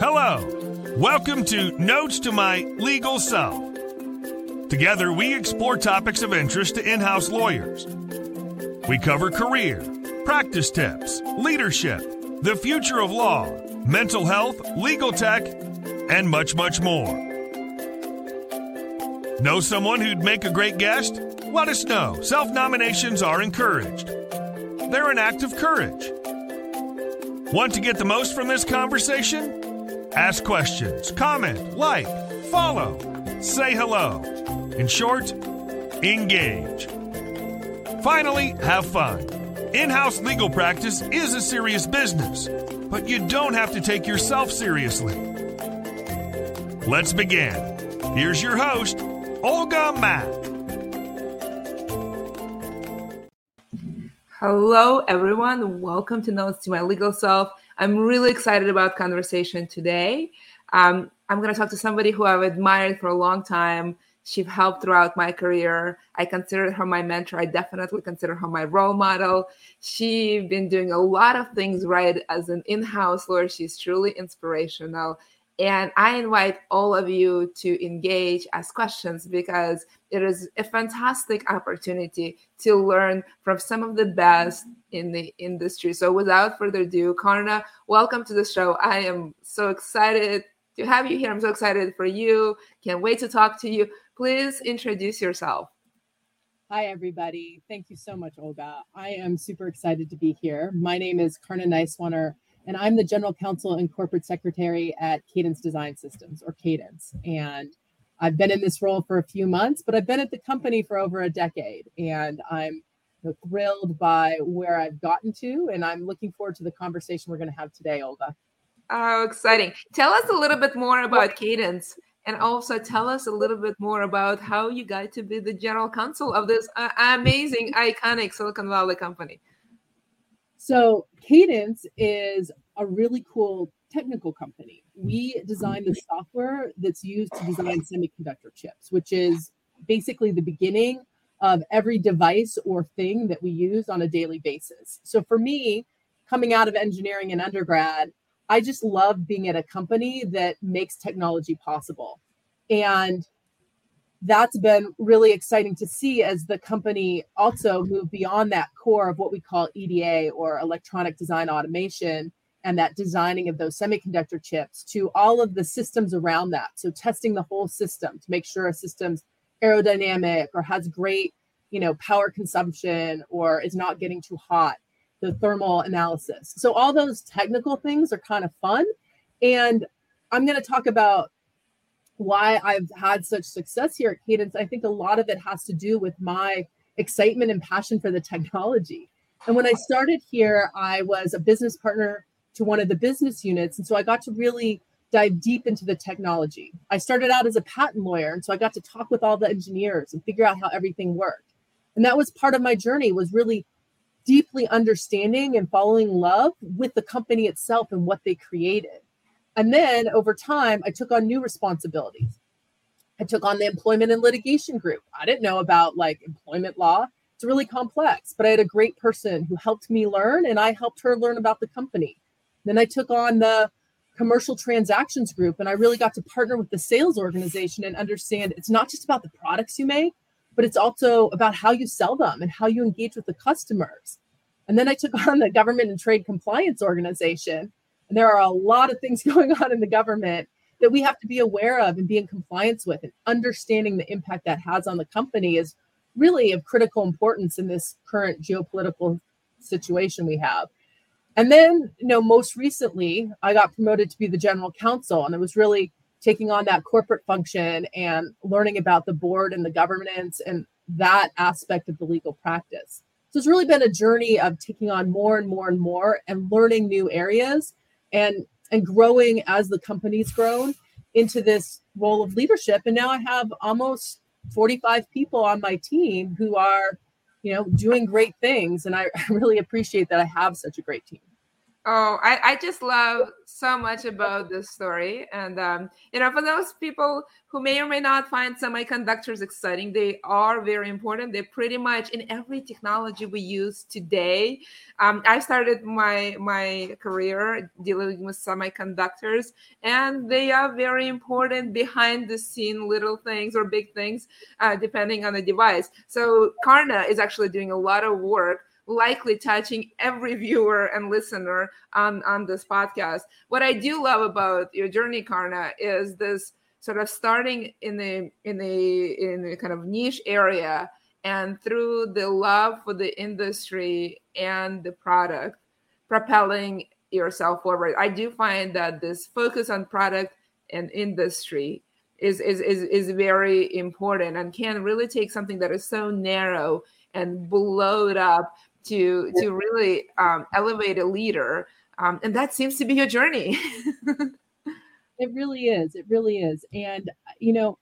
Hello. Welcome to Notes to My Legal Self. Together, we explore topics of interest to in house lawyers. We cover career, practice tips, leadership, the future of law, mental health, legal tech, and much, much more. Know someone who'd make a great guest? Let us know. Self nominations are encouraged. They're an act of courage. Want to get the most from this conversation? Ask questions, comment, like, follow, say hello. In short, engage. Finally, have fun. In house legal practice is a serious business, but you don't have to take yourself seriously. Let's begin. Here's your host, Olga Mack. Hello, everyone. Welcome to Notes to My Legal Self. I'm really excited about conversation today. Um, I'm going to talk to somebody who I've admired for a long time. She helped throughout my career. I consider her my mentor. I definitely consider her my role model. She's been doing a lot of things right as an in-house lawyer. She's truly inspirational. And I invite all of you to engage, ask questions, because it is a fantastic opportunity to learn from some of the best in the industry. So, without further ado, Karna, welcome to the show. I am so excited to have you here. I'm so excited for you. Can't wait to talk to you. Please introduce yourself. Hi, everybody. Thank you so much, Olga. I am super excited to be here. My name is Karna Nisewaner and I'm the general counsel and corporate secretary at Cadence Design Systems or Cadence. And I've been in this role for a few months, but I've been at the company for over a decade. And I'm thrilled by where I've gotten to. And I'm looking forward to the conversation we're going to have today, Olga. Oh, exciting. Tell us a little bit more about Cadence. And also tell us a little bit more about how you got to be the general counsel of this uh, amazing, iconic Silicon Valley company. So Cadence is a really cool technical company. We design the software that's used to design semiconductor chips, which is basically the beginning of every device or thing that we use on a daily basis. So for me, coming out of engineering and undergrad, I just love being at a company that makes technology possible. And that's been really exciting to see as the company also moved beyond that core of what we call EDA or electronic design automation and that designing of those semiconductor chips to all of the systems around that. So testing the whole system to make sure a system's aerodynamic or has great, you know, power consumption or is not getting too hot, the thermal analysis. So all those technical things are kind of fun. And I'm going to talk about why I've had such success here at Cadence, I think a lot of it has to do with my excitement and passion for the technology. And when I started here, I was a business partner to one of the business units. And so I got to really dive deep into the technology. I started out as a patent lawyer. And so I got to talk with all the engineers and figure out how everything worked. And that was part of my journey was really deeply understanding and following love with the company itself and what they created. And then over time, I took on new responsibilities. I took on the employment and litigation group. I didn't know about like employment law. It's really complex, but I had a great person who helped me learn and I helped her learn about the company. Then I took on the commercial transactions group and I really got to partner with the sales organization and understand it's not just about the products you make, but it's also about how you sell them and how you engage with the customers. And then I took on the government and trade compliance organization there are a lot of things going on in the government that we have to be aware of and be in compliance with. And understanding the impact that has on the company is really of critical importance in this current geopolitical situation we have. And then, you know, most recently, I got promoted to be the general counsel, and it was really taking on that corporate function and learning about the board and the governance and that aspect of the legal practice. So it's really been a journey of taking on more and more and more and learning new areas and and growing as the company's grown into this role of leadership. And now i have almost 45 people on my team who are you know doing great things. And i really appreciate that i have such a great team Oh, I, I just love so much about this story. And, um, you know, for those people who may or may not find semiconductors exciting, they are very important. They're pretty much in every technology we use today. Um, I started my, my career dealing with semiconductors, and they are very important behind the scene little things or big things, uh, depending on the device. So Karna is actually doing a lot of work likely touching every viewer and listener on, on this podcast. What I do love about your journey, Karna, is this sort of starting in the in the in the kind of niche area and through the love for the industry and the product propelling yourself forward i do find that this focus on product and industry is is is, is very important and can really take something that is so narrow and blow it up to to really um, elevate a leader um, and that seems to be your journey. It really is it really is and you know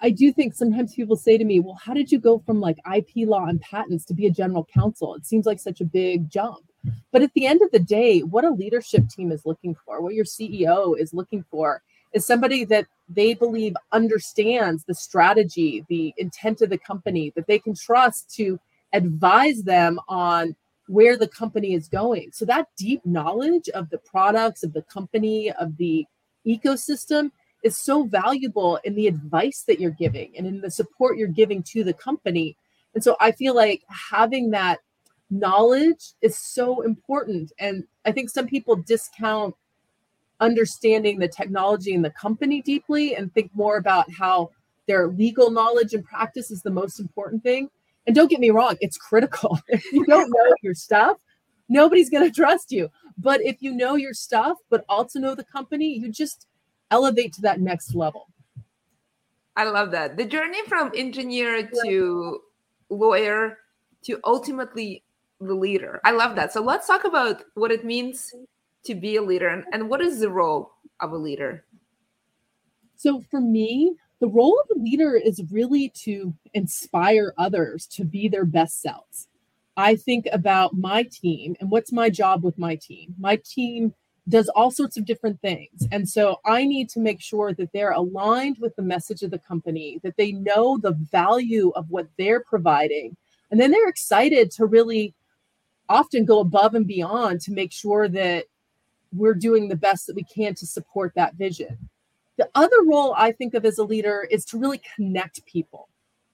i do think sometimes people say to me well how did you go from like ip law and patents to be a general counsel? It seems like such a big jump. But at the end of the day what a leadership team is looking for what your ceo is looking for is somebody that they believe understands the strategy the intent of the company that they can trust to advise them on where the company is going. So that deep knowledge of the products, of the company, of the ecosystem is so valuable in the advice that you're giving and in the support you're giving to the company. And so I feel like having that knowledge is so important. And I think some people discount understanding the technology and the company deeply and think more about how their legal knowledge and practice is the most important thing. And don't get me wrong, it's critical. if you don't know your stuff, nobody's going to trust you. But if you know your stuff, but also know the company, you just elevate to that next level. I love that. The journey from engineer to lawyer to ultimately the leader. I love that. So let's talk about what it means to be a leader and, and what is the role of a leader? So for me, the role of a leader is really to inspire others to be their best selves. I think about my team and what's my job with my team. My team does all sorts of different things. And so I need to make sure that they're aligned with the message of the company, that they know the value of what they're providing. And then they're excited to really often go above and beyond to make sure that we're doing the best that we can to support that vision. The other role I think of as a leader is to really connect people.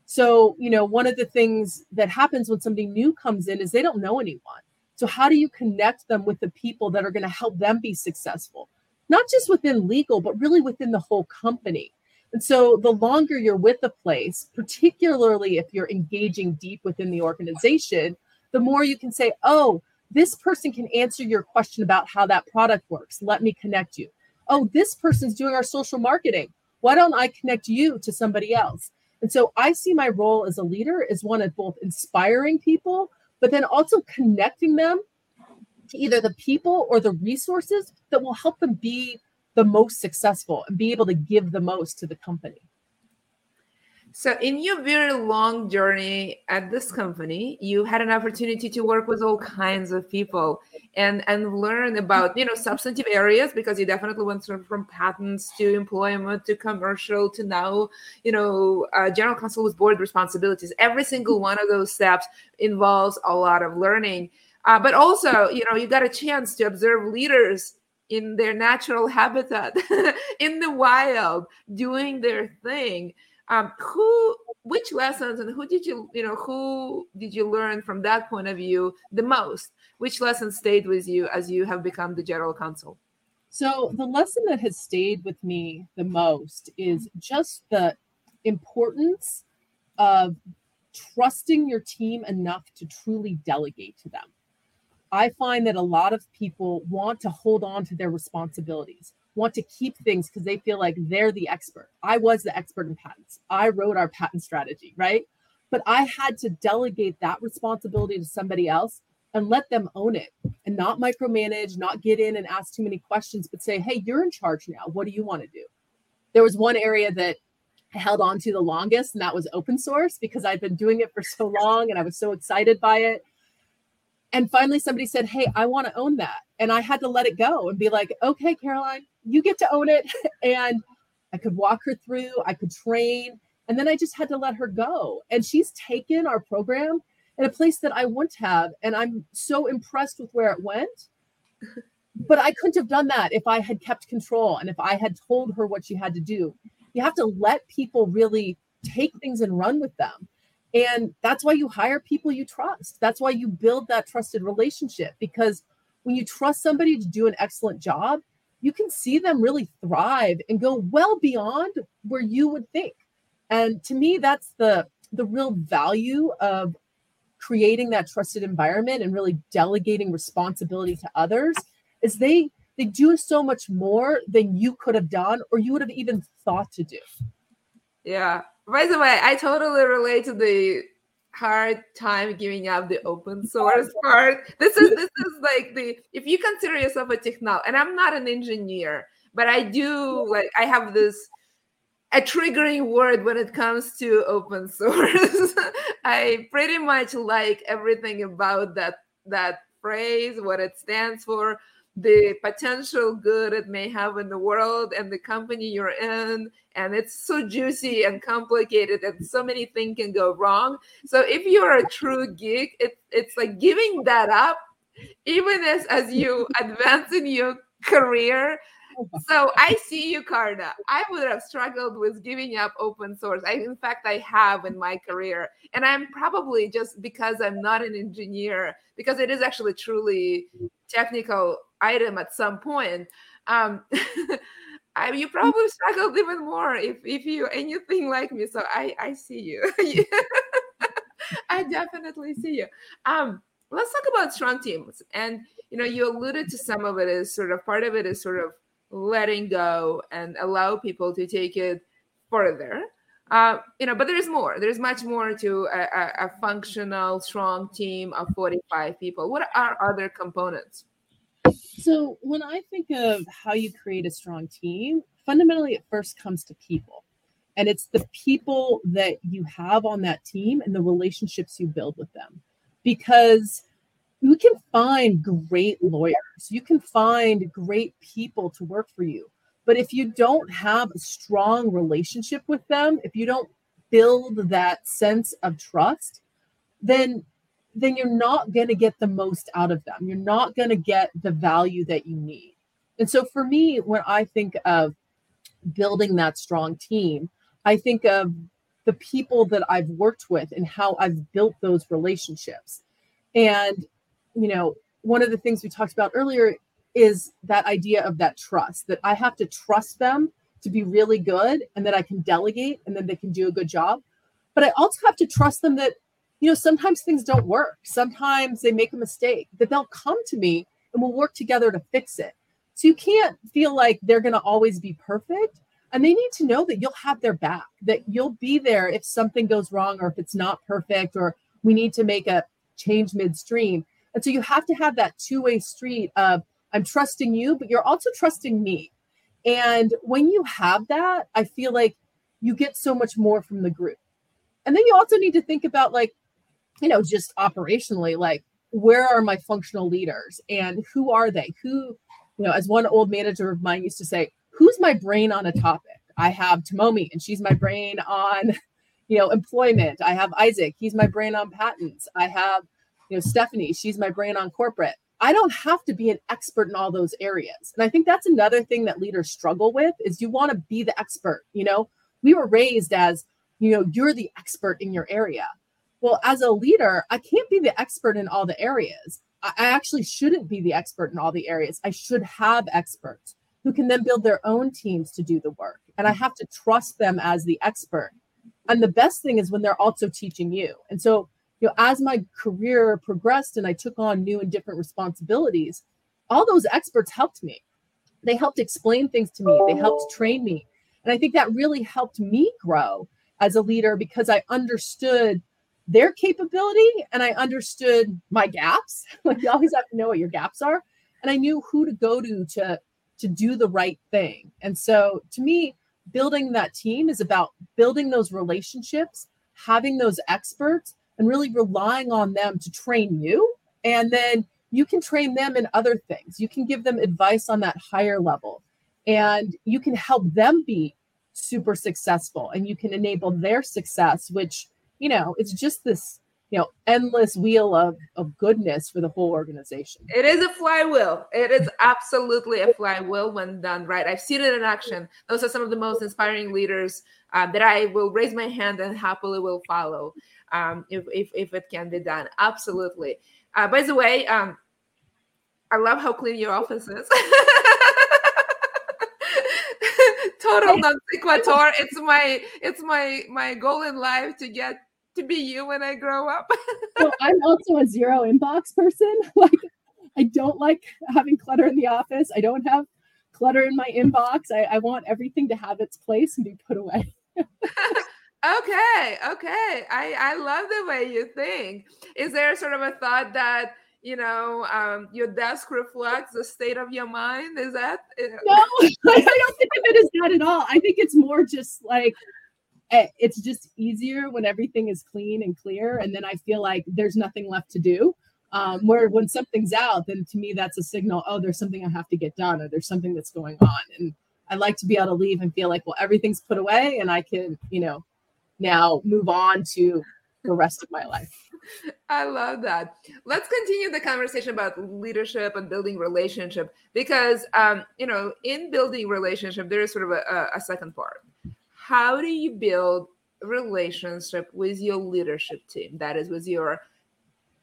So, you know, one of the things that happens when somebody new comes in is they don't know anyone. So, how do you connect them with the people that are going to help them be successful? Not just within legal, but really within the whole company. And so, the longer you're with a place, particularly if you're engaging deep within the organization, the more you can say, oh, this person can answer your question about how that product works. Let me connect you oh, this person's doing our social marketing. Why don't I connect you to somebody else? And so I see my role as a leader as one of both inspiring people, but then also connecting them to either the people or the resources that will help them be the most successful and be able to give the most to the company. So, in your very long journey at this company, you had an opportunity to work with all kinds of people and and learn about you know substantive areas because you definitely went from patents to employment to commercial to now you know uh, general counsel with board responsibilities. Every single one of those steps involves a lot of learning, uh, but also you know you got a chance to observe leaders in their natural habitat in the wild doing their thing um, who which lessons and who did you you know who did you learn from that point of view the most? Which lesson stayed with you as you have become the general counsel? So the lesson that has stayed with me the most is just the importance of trusting your team enough to truly delegate to them. I find that a lot of people want to hold on to their responsibilities want to keep things because they feel like they're the expert. I was the expert in patents. I wrote our patent strategy, right? But I had to delegate that responsibility to somebody else and let them own it and not micromanage, not get in and ask too many questions, but say, hey, you're in charge now. What do you want to do? There was one area that I held on to the longest, and that was open source because I'd been doing it for so long and I was so excited by it and finally somebody said, Hey, I want to own that. And I had to let it go and be like, Okay, Caroline, you get to own it. and I could walk her through, I could train. And then I just had to let her go. And she's taken our program in a place that I wouldn't have. And I'm so impressed with where it went. But I couldn't have done that if I had kept control and if I had told her what she had to do. You have to let people really take things and run with them. And that's why you hire people you trust. That's why you build that trusted relationship because when you trust somebody to do an excellent job, you can see them really thrive and go well beyond where you would think. And to me, that's the the real value of creating that trusted environment and really delegating responsibility to others is they they do so much more than you could have done or you would have even thought to do. Yeah. By the way, I totally relate to the hard time giving up the open source part. This is this is like the if you consider yourself a technologist, and I'm not an engineer, but I do like I have this a triggering word when it comes to open source. I pretty much like everything about that that phrase, what it stands for, the potential good it may have in the world and the company you're in and it's so juicy and complicated and so many things can go wrong so if you're a true geek it, it's like giving that up even as as you advance in your career so I see you, Karna. I would have struggled with giving up open source. I, in fact, I have in my career, and I'm probably just because I'm not an engineer, because it is actually truly technical item at some point. Um, I, you probably struggled even more if if you anything like me. So I I see you. I definitely see you. Um, let's talk about strong teams, and you know you alluded to some of it as sort of part of it is sort of letting go and allow people to take it further. Uh, you know, but there's more. There's much more to a, a, a, functional, strong team of 45 people. What are other components? So, when I think of how you create a strong team, fundamentally, it first comes to people. And it's the people that you have on that team and the relationships you build with them. Because you can find great lawyers, you can find great people to work for you. But if you don't have a strong relationship with them, if you don't build that sense of trust, then then you're not going to get the most out of them. You're not going to get the value that you need. And so for me, when I think of building that strong team, I think of the people that I've worked with and how I've built those relationships. And you know, one of the things we talked about earlier is that idea of that trust that I have to trust them to be really good and that I can delegate and then they can do a good job. But I also have to trust them that, you know, sometimes things don't work. Sometimes they make a mistake, that they'll come to me and we'll work together to fix it. So you can't feel like they're going to always be perfect. And they need to know that you'll have their back, that you'll be there if something goes wrong or if it's not perfect or we need to make a change midstream. And so you have to have that two way street of I'm trusting you, but you're also trusting me. And when you have that, I feel like you get so much more from the group. And then you also need to think about, like, you know, just operationally, like, where are my functional leaders and who are they? Who, you know, as one old manager of mine used to say, who's my brain on a topic? I have Tomomi, and she's my brain on, you know, employment. I have Isaac, he's my brain on patents. I have you know, Stephanie, she's my brain on corporate. I don't have to be an expert in all those areas. And I think that's another thing that leaders struggle with is you want to be the expert, you know. We were raised as, you know, you're the expert in your area. Well, as a leader, I can't be the expert in all the areas. I actually shouldn't be the expert in all the areas. I should have experts who can then build their own teams to do the work. And I have to trust them as the expert. And the best thing is when they're also teaching you. And so you know, as my career progressed and I took on new and different responsibilities, all those experts helped me. They helped explain things to me, they helped oh. train me. And I think that really helped me grow as a leader because I understood their capability and I understood my gaps. like you always have to know what your gaps are. And I knew who to go to to to do the right thing. And so to me, building that team is about building those relationships, having those experts, and really relying on them to train you. And then you can train them in other things. You can give them advice on that higher level. And you can help them be super successful and you can enable their success, which, you know, it's just this you know endless wheel of of goodness for the whole organization. It is a flywheel. It is absolutely a flywheel when done right. I've seen it in action. Those are some of the most inspiring leaders uh, that i will raise my hand and happily will follow um, if, if if it can be done absolutely uh, by the way um, i love how clean your office is total non sequitur. It's my it's my my goal in life to get to be you when I grow up. I'm also a zero inbox person. Like, I don't like having clutter in the office. I don't have clutter in my inbox. I, I want everything to have its place and be put away. Okay, okay. I I love the way you think. Is there sort of a thought that you know um, your desk reflects the state of your mind? Is that eh, no? I don't think of it as that at all. I think it's more just like Eh, it's just easier when everything is clean and clear and then i feel like there's nothing left to do um, where when something's out then to me that's a signal oh there's something i have to get done or there's something that's going on and i like to be able to leave and feel like well everything's put away and i can you know now move on to the rest of my life. I love that. Let's continue the conversation about leadership and building relationship because, um, you know, in building relationship, there is sort of a, a second part. How do you build relationship with your leadership team? That is with your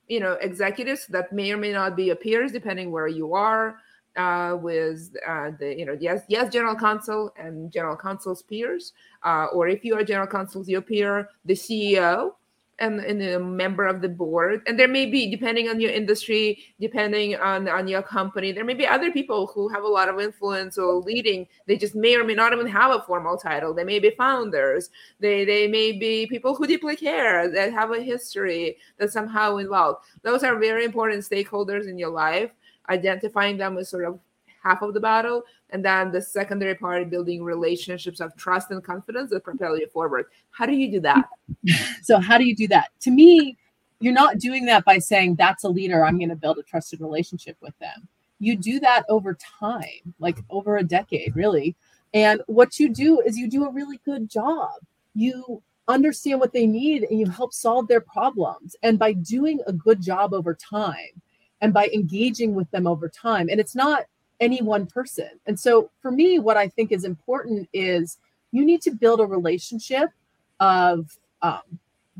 you know executives that may or may not be your peers depending where you are uh, with uh, the you know yes yes general counsel and general counsel's peers uh, or if you are general counsel's your peer the ceo and, and a member of the board. And there may be depending on your industry depending on on your company there may be other people who have a lot of influence or leading. They just may or may not even have a formal title. They may be founders. They they may be people who deeply care that have a history that somehow involved. Those are very important stakeholders in your life identifying them as sort of half of the battle and then the secondary part building relationships of trust and confidence that propel you forward. How do you do that? So how do you do that? To me you're not doing that by saying that's a leader i'm going to build a trusted relationship with them. You do that over time like over a decade really. And what you do is you do a really good job. You understand what they need and you help solve their problems. And by doing a good job over time and by engaging with them over time and it's not any one person. And so for me, what I think is important is you need to build a relationship of um,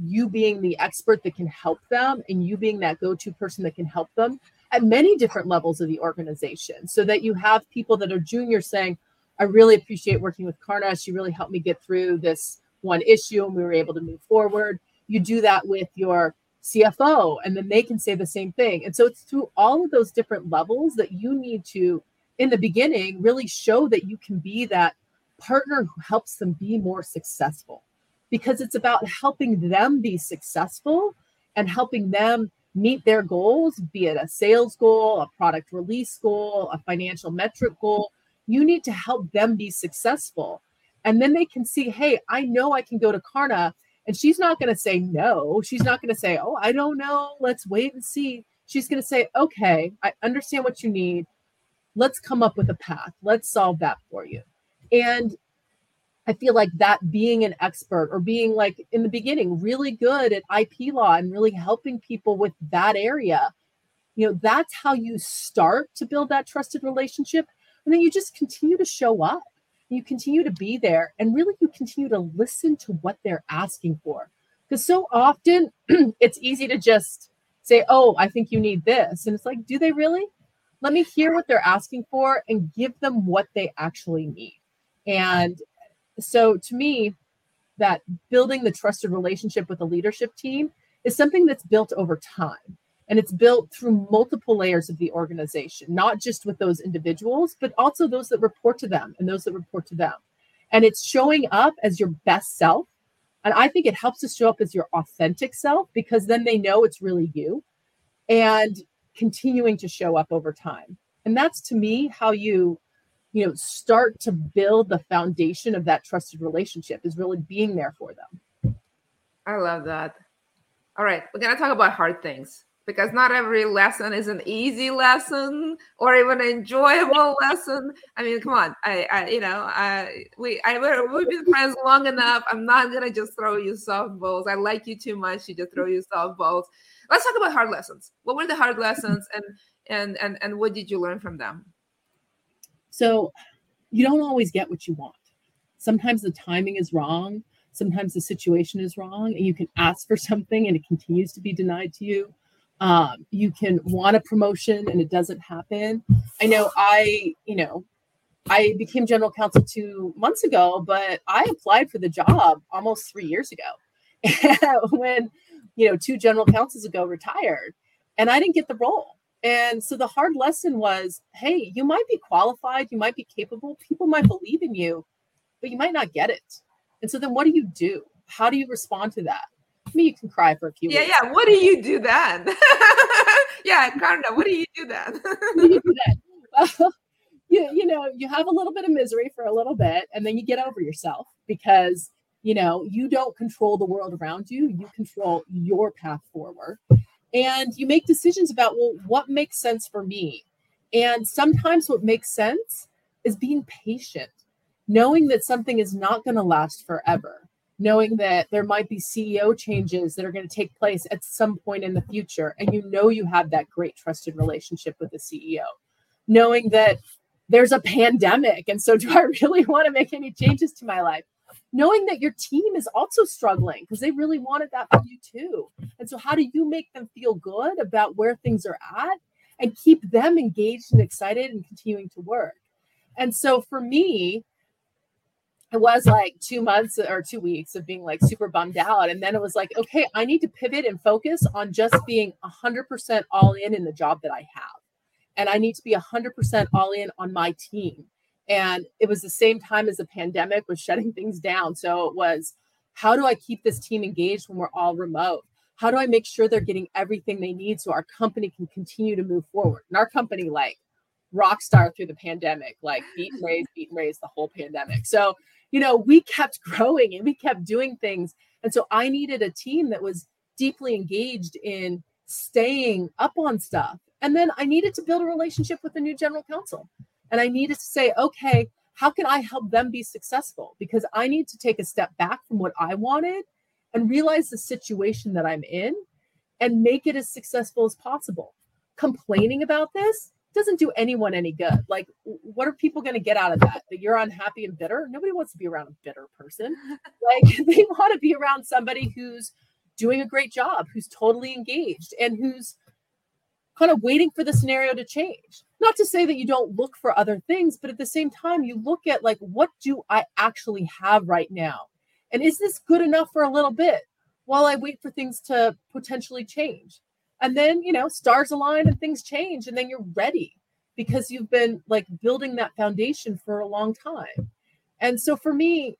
you being the expert that can help them and you being that go to person that can help them at many different levels of the organization so that you have people that are junior saying, I really appreciate working with Karna. She really helped me get through this one issue and we were able to move forward. You do that with your CFO, and then they can say the same thing. And so it's through all of those different levels that you need to in the beginning really show that you can be that partner who helps them be more successful because it's about helping them be successful and helping them meet their goals, be it a sales goal, a product release goal, a financial metric goal. You need to help them be successful. And then they can see, hey, I know I can go to Karna and she's not going to say no. She's not going to say, oh, I don't know. Let's wait and see. She's going to say, okay, I understand what you need let's come up with a path let's solve that for you and i feel like that being an expert or being like in the beginning really good at ip law and really helping people with that area you know that's how you start to build that trusted relationship and then you just continue to show up you continue to be there and really you continue to listen to what they're asking for because so often it's easy to just say oh i think you need this and it's like do they really let me hear what they're asking for and give them what they actually need. And so to me, that building the trusted relationship with the leadership team is something that's built over time. And it's built through multiple layers of the organization, not just with those individuals, but also those that report to them and those that report to them. And it's showing up as your best self. And I think it helps to show up as your authentic self because then they know it's really you. And continuing to show up over time. And that's to me how you you know start to build the foundation of that trusted relationship is really being there for them. I love that. All right, we're going to talk about hard things because not every lesson is an easy lesson or even an enjoyable lesson. I mean, come on, I, I you know, I we I we've been friends long enough. I'm not gonna just throw you softballs. I like you too much to just throw you softballs. Let's talk about hard lessons. What were the hard lessons, and and and and what did you learn from them? So, you don't always get what you want. Sometimes the timing is wrong. Sometimes the situation is wrong, and you can ask for something and it continues to be denied to you. Um, you can want a promotion and it doesn't happen. I know I, you know, I became general counsel two months ago, but I applied for the job almost three years ago when, you know, two general counsels ago retired and I didn't get the role. And so the hard lesson was hey, you might be qualified, you might be capable, people might believe in you, but you might not get it. And so then what do you do? How do you respond to that? I mean, you can cry for a few yeah, weeks. Yeah, What do you do then? yeah, Karna, what do you do then? you, do then? you, you know, you have a little bit of misery for a little bit, and then you get over yourself because you know you don't control the world around you you control your path forward and you make decisions about well what makes sense for me and sometimes what makes sense is being patient knowing that something is not going to last forever knowing that there might be CEO changes that are going to take place at some point in the future, and you know you have that great trusted relationship with the CEO, knowing that there's a pandemic, and so do I really want to make any changes to my life? Knowing that your team is also struggling because they really wanted that for you too. And so, how do you make them feel good about where things are at and keep them engaged and excited and continuing to work? And so, for me, it was like two months or two weeks of being like super bummed out. And then it was like, okay, I need to pivot and focus on just being 100% all in in the job that I have. And I need to be 100% all in on my team. And it was the same time as the pandemic was shutting things down. So it was, how do I keep this team engaged when we're all remote? How do I make sure they're getting everything they need so our company can continue to move forward? And our company, like, rock star through the pandemic, like beat and raise, beat and raise the whole pandemic. So you know, we kept growing and we kept doing things. And so I needed a team that was deeply engaged in staying up on stuff. And then I needed to build a relationship with the new general counsel. And I needed to say, okay, how can I help them be successful? Because I need to take a step back from what I wanted and realize the situation that I'm in and make it as successful as possible. Complaining about this doesn't do anyone any good. Like, what are people going to get out of that? That you're unhappy and bitter? Nobody wants to be around a bitter person. Like, they want to be around somebody who's doing a great job, who's totally engaged, and who's kind of waiting for the scenario to change. Not to say that you don't look for other things, but at the same time, you look at like, what do I actually have right now? And is this good enough for a little bit while I wait for things to potentially change? And then you know stars align and things change and then you're ready because you've been like building that foundation for a long time. And so for me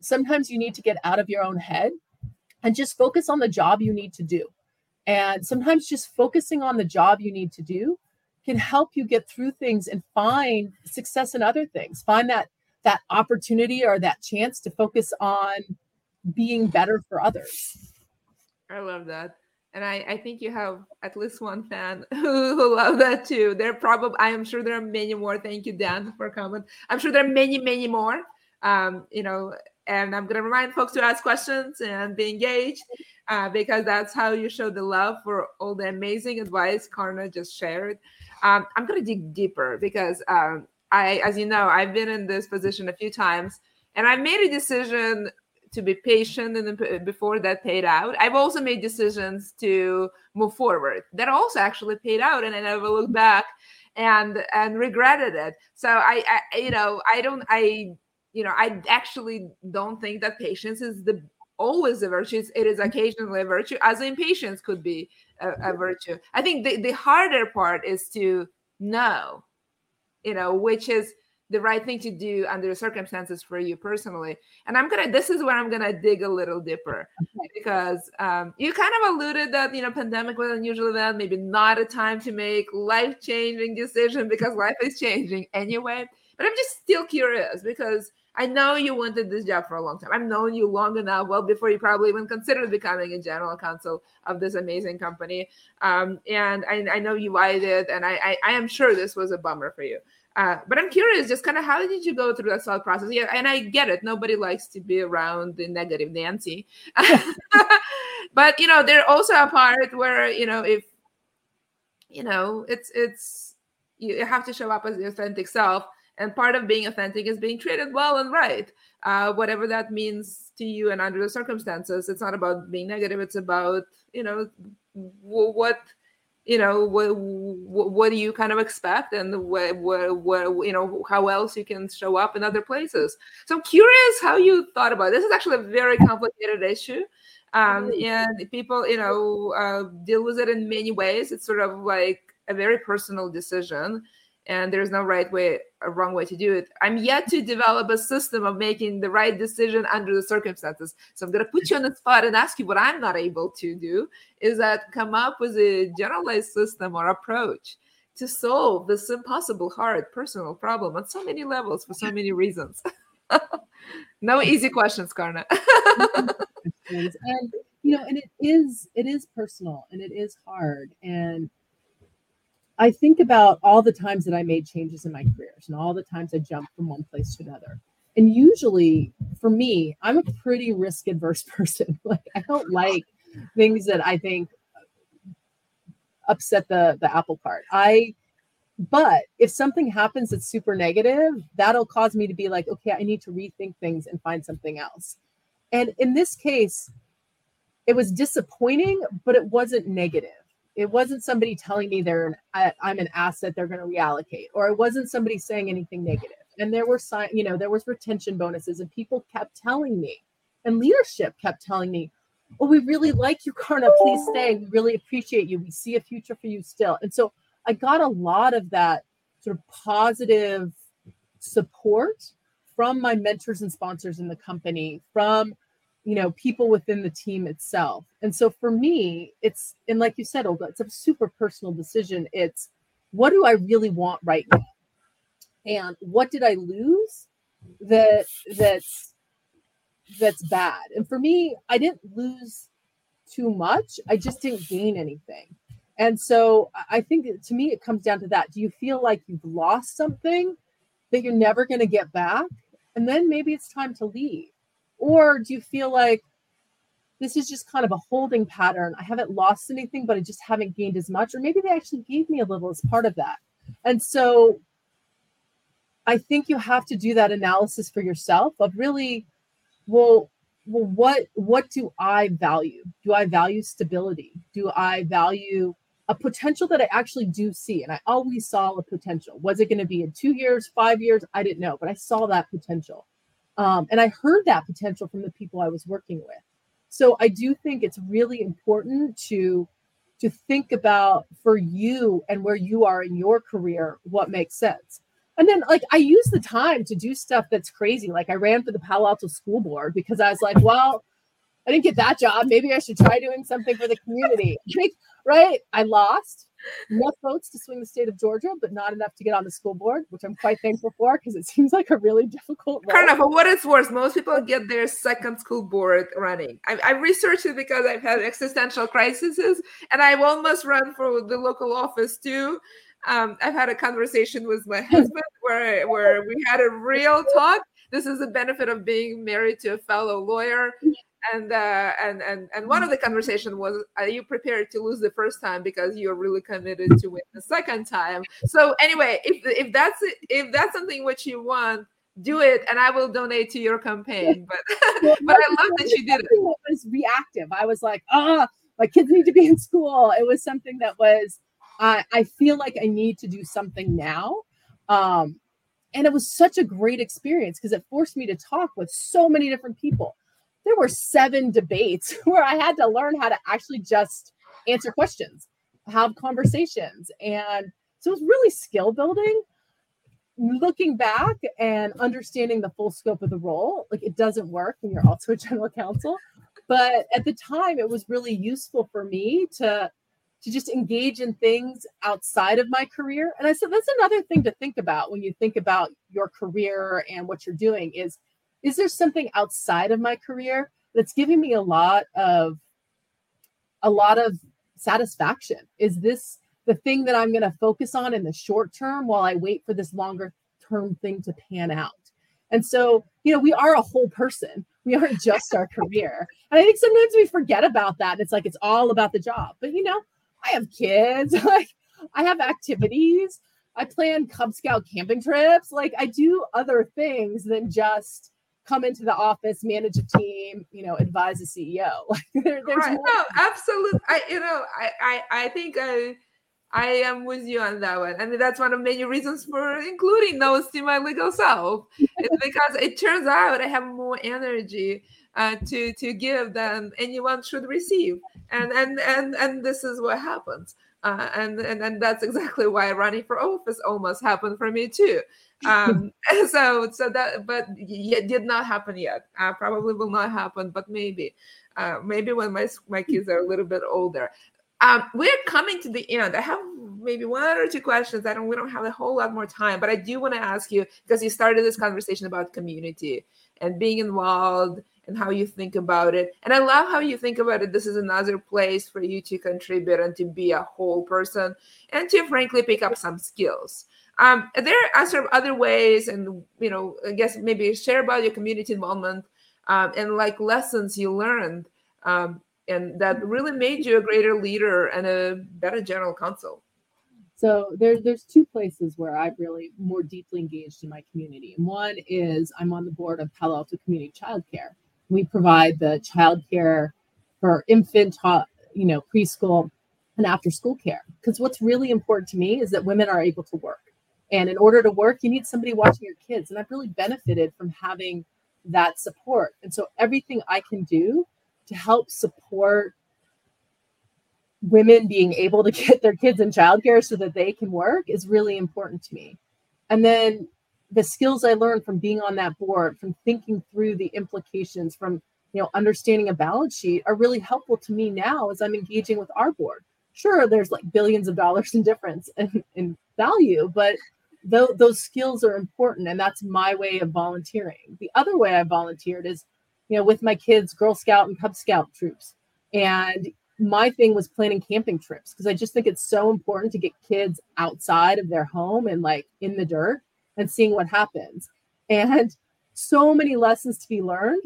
sometimes you need to get out of your own head and just focus on the job you need to do. And sometimes just focusing on the job you need to do can help you get through things and find success in other things. Find that that opportunity or that chance to focus on being better for others. I love that and I, I think you have at least one fan who, who love that too. There probably I am sure there are many more. Thank you, Dan, for comment. I'm sure there are many, many more. Um, you know, and I'm gonna remind folks to ask questions and be engaged uh, because that's how you show the love for all the amazing advice Karna just shared. Um, I'm gonna dig deeper because um, I, as you know, I've been in this position a few times, and I made a decision to be patient and then uh, before that paid out i've also made decisions to move forward. That also actually paid out and i never looked back and and regretted it. So I, I you know i don't i you know i actually don't think that patience is the always a virtue. It is mm-hmm. occasionally a virtue as impatience could be a, a virtue. I think the, the harder part is to know you know which is the right thing to do under the circumstances for you personally. And I'm gonna this is where I'm gonna dig a little deeper because um, you kind of alluded that you know pandemic was an unusual event, maybe not a time to make life changing decision because life is changing anyway. But I'm just still curious because I know you wanted this job for a long time. I've known you long enough, well before you probably even considered becoming a general counsel of this amazing company. Um, and I, I, know you lied it, and I, I, I am sure this was a bummer for you. Uh, but I'm curious, just kind of how did you go through that thought process? Yeah, and I get it. Nobody likes to be around the negative Nancy. but you know, there's also a part where you know if you know it's it's you have to show up as the authentic self, and part of being authentic is being treated well and right, uh, whatever that means to you and under the circumstances. It's not about being negative. It's about you know what you know what, what do you kind of expect? And what, what, what you know how else you can show up in other places? So i'm curious how you thought about it. this is actually a very complicated issue um, and people you know uh, deal with it in many ways. It's sort of like a very personal decision and there's no right way or wrong way to do it. I'm yet to develop a system of making the right decision under the circumstances. So I'm going to put you on the spot and ask you what I'm not able to do is that come up with a generalized system or approach to solve this impossible, hard personal problem on so many levels for so many reasons. no easy questions, Karna. and you know, and it is it is personal and it is hard and I think about all the times that I made changes in my careers and all the times I jumped from one place to another. And usually for me, I'm a pretty risk adverse person. like I don't like things that I think upset the the apple cart. I but if something happens that's super negative, that'll cause me to be like, okay, I need to rethink things and find something else. And in this case, it was disappointing, but it wasn't negative it wasn't somebody telling me they're an, I, i'm an asset they're going to reallocate or it wasn't somebody saying anything negative. And there were sign you know there was retention bonuses and people kept telling me and leadership kept telling me oh we really like you karna please stay we really appreciate you we see a future for you still. And so i got a lot of that sort of positive support from my mentors and sponsors in the company from you know people within the team itself. And so for me it's and like you said olga it's a super personal decision. It's what do i really want right now? And what did i lose that that's that's bad? And for me i didn't lose too much. I just didn't gain anything. And so i think to me it comes down to that. Do you feel like you've lost something that you're never going to get back? And then maybe it's time to leave or do you feel like this is just kind of a holding pattern? I haven't lost anything, but I just haven't gained as much. Or maybe they actually gave me a little as part of that. And so I think you have to do that analysis for yourself of really, well, well, what what do I value? Do I value stability? Do I value a potential that I actually do see? And I always saw a potential. Was it going to be in two years, five years? I didn't know, but I saw that potential. Um, and I heard that potential from the people I was working with. So I do think it's really important to to think about for you and where you are in your career what makes sense. And then like I use the time to do stuff that's crazy. Like I ran for the Palo Alto school board because I was like, well, I didn't get that job. Maybe I should try doing something for the community. right? I lost enough votes to swing the state of Georgia, but not enough to get on the school board, which I'm quite thankful for because it seems like a really difficult. Role. Kind of, for what it's worth, most people get their second school board running. I, I researched it because I've had existential crises, and I've almost run for the local office too. Um, I've had a conversation with my husband where where we had a real talk. This is the benefit of being married to a fellow lawyer and uh, and and and one of the conversation was are you prepared to lose the first time because you're really committed to win the second time? So anyway if if that's if that's something which you want do it and i will donate to your campaign but but i love that you did it. it was reactive. I was like oh my kids need to be in school. It was something that was i i feel like i need to do something now um and it was such a great experience because it forced me to talk with so many different people there were seven debates where I had to learn how to actually just answer questions, have conversations. And so it was really skill building. Looking back and understanding the full scope of the role, like it doesn't work when you're also a general counsel. But at the time, it was really useful for me to to just engage in things outside of my career. And I said that's another thing to think about when you think about your career and what you're doing is is there something outside of my career that's giving me a lot of a lot of satisfaction? Is this the thing that I'm going to focus on in the short term while I wait for this longer term thing to pan out? And so, you know, we are a whole person. We aren't just our career. And I think sometimes we forget about that. It's like it's all about the job. But you know, I have kids, like I have activities. I plan Cub Scout camping trips. Like I do other things than just come into the office, manage a team, you know, advise a CEO. There, there's right. more. No, absolutely. I, you know, I, I, I think I, I am with you on that one. I mean, that's one of many reasons for including Notes to my legal self. it's because it turns out I have more energy uh, to to give than anyone should receive, and and and and this is what happens. Uh, and, and and that's exactly why running for office almost happened for me too. Um, so so that but it did not happen yet. Uh, probably will not happen, but maybe. Uh, maybe when my my kids are a little bit older. Um, we're coming to the end. I have maybe one or two questions. I don't. We don't have a whole lot more time, but I do want to ask you because you started this conversation about community and being involved and how you think about it. And I love how you think about it. This is another place for you to contribute and to be a whole person and to frankly pick up some skills. Um, there are sort of other ways, and you know, I guess maybe share about your community involvement um, and like lessons you learned um, and that really made you a greater leader and a better general counsel. So there's there's two places where I've really more deeply engaged in my community. And one is I'm on the board of Palo Alto Community Childcare. We provide the childcare for infant, uh, you know, preschool and after school care. Because what's really important to me is that women are able to work. And in order to work, you need somebody watching your kids. And I've really benefited from having that support. And so everything I can do to help support women being able to get their kids in childcare so that they can work is really important to me. And then the skills I learned from being on that board, from thinking through the implications, from you know understanding a balance sheet are really helpful to me now as I'm engaging with our board. Sure, there's like billions of dollars in difference in, in value, but th- those skills are important, and that's my way of volunteering. The other way I volunteered is, you know, with my kids, Girl Scout and Cub Scout troops, and my thing was planning camping trips because I just think it's so important to get kids outside of their home and like in the dirt and seeing what happens. And so many lessons to be learned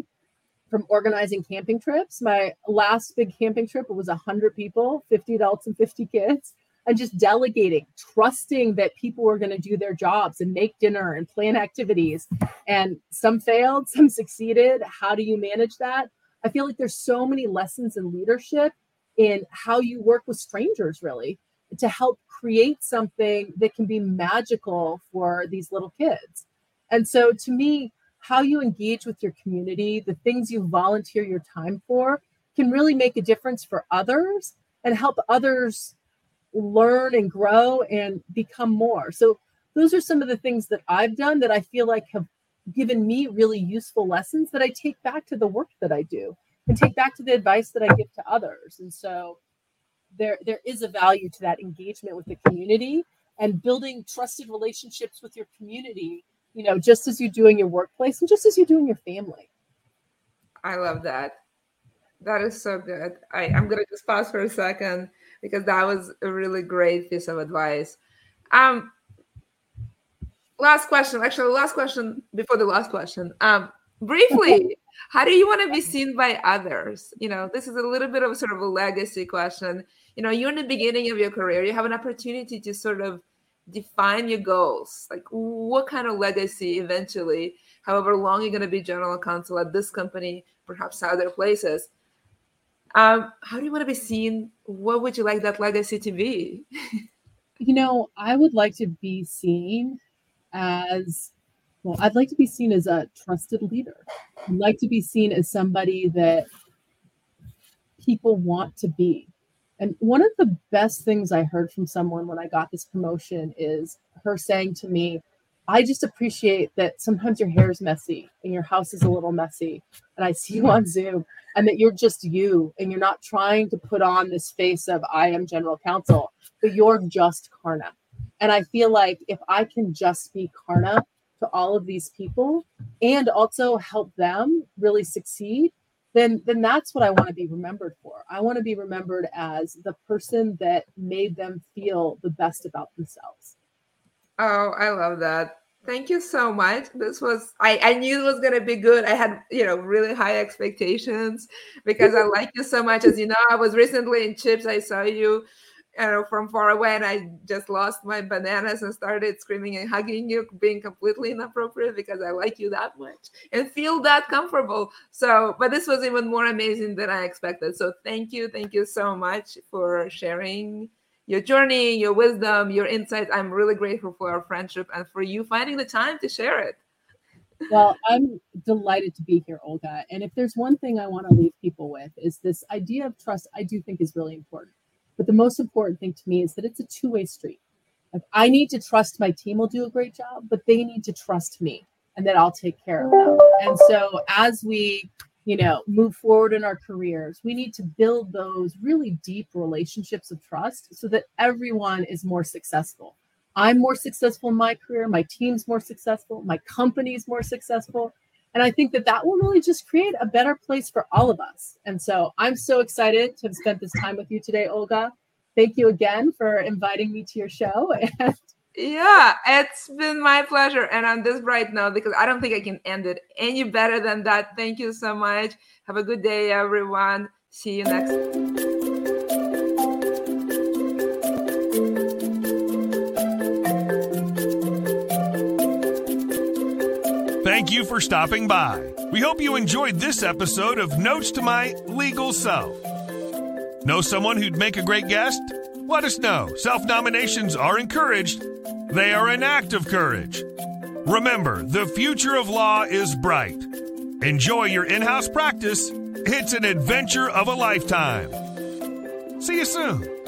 from organizing camping trips. My last big camping trip was 100 people, 50 adults and 50 kids, and just delegating, trusting that people were going to do their jobs and make dinner and plan activities. And some failed, some succeeded. How do you manage that? I feel like there's so many lessons in leadership in how you work with strangers, really, to help create something that can be magical for these little kids. And so, to me, how you engage with your community, the things you volunteer your time for, can really make a difference for others and help others learn and grow and become more. So, those are some of the things that I've done that I feel like have given me really useful lessons that I take back to the work that I do and take back to the advice that I give to others. And so there there is a value to that engagement with the community and building trusted relationships with your community, you know, just as you do in your workplace and just as you do in your family. I love that. That is so good. I, I'm gonna just pause for a second because that was a really great piece of advice. Um last question, actually last question before the last question. Um briefly how do you want to be seen by others you know this is a little bit of sort of a legacy question you know you're in the beginning of your career you have an opportunity to sort of define your goals like what kind of legacy eventually however long you're going to be general counsel at this company perhaps other places um, how do you want to be seen what would you like that legacy to be you know i would like to be seen as well, I'd like to be seen as a trusted leader. I'd like to be seen as somebody that people want to be. And one of the best things I heard from someone when I got this promotion is her saying to me, I just appreciate that sometimes your hair is messy and your house is a little messy. And I see you on Zoom and that you're just you and you're not trying to put on this face of I am general counsel, but you're just Karna. And I feel like if I can just be Karna to all of these people and also help them really succeed, then then that's what I want to be remembered for. I want to be remembered as the person that made them feel the best about themselves. Oh, I love that. Thank you so much. This was I, I knew it was gonna be good. I had, you know, really high expectations because I like you so much. As you know, I was recently in Chips. I saw you know, from far away, and I just lost my bananas and started screaming and hugging you, being completely inappropriate because I like you that much and feel that comfortable. So, but this was even more amazing than I expected. So, thank you, thank you so much for sharing your journey, your wisdom, your insights. I'm really grateful for our friendship and for you finding the time to share it. Well, I'm delighted to be here, Olga. And if there's one thing I want to leave people with is this idea of trust, I do think is really important. But the most important thing to me is that it's a two way street. Like I need to trust my team will do a great job, but they need to trust me and that I'll take care of them. And so as we, you know, move forward in our careers, we need to build those really deep relationships of trust so that everyone is more successful. I'm more successful in my career, my team's more successful, my company's more successful. And I think that that will really just create a better place for all of us. And so I'm so excited to have spent this time with you today, Olga. Thank you again for inviting me to your show. And yeah, it's been my pleasure. And on this bright note, because I don't think I can end it any better than that. Thank you so much. Have a good day, everyone. See you next. You for stopping by. We hope you enjoyed this episode of Notes to My Legal Self. Know someone who'd make a great guest? Let us know. Self nominations are encouraged, they are an act of courage. Remember, the future of law is bright. Enjoy your in house practice, it's an adventure of a lifetime. See you soon.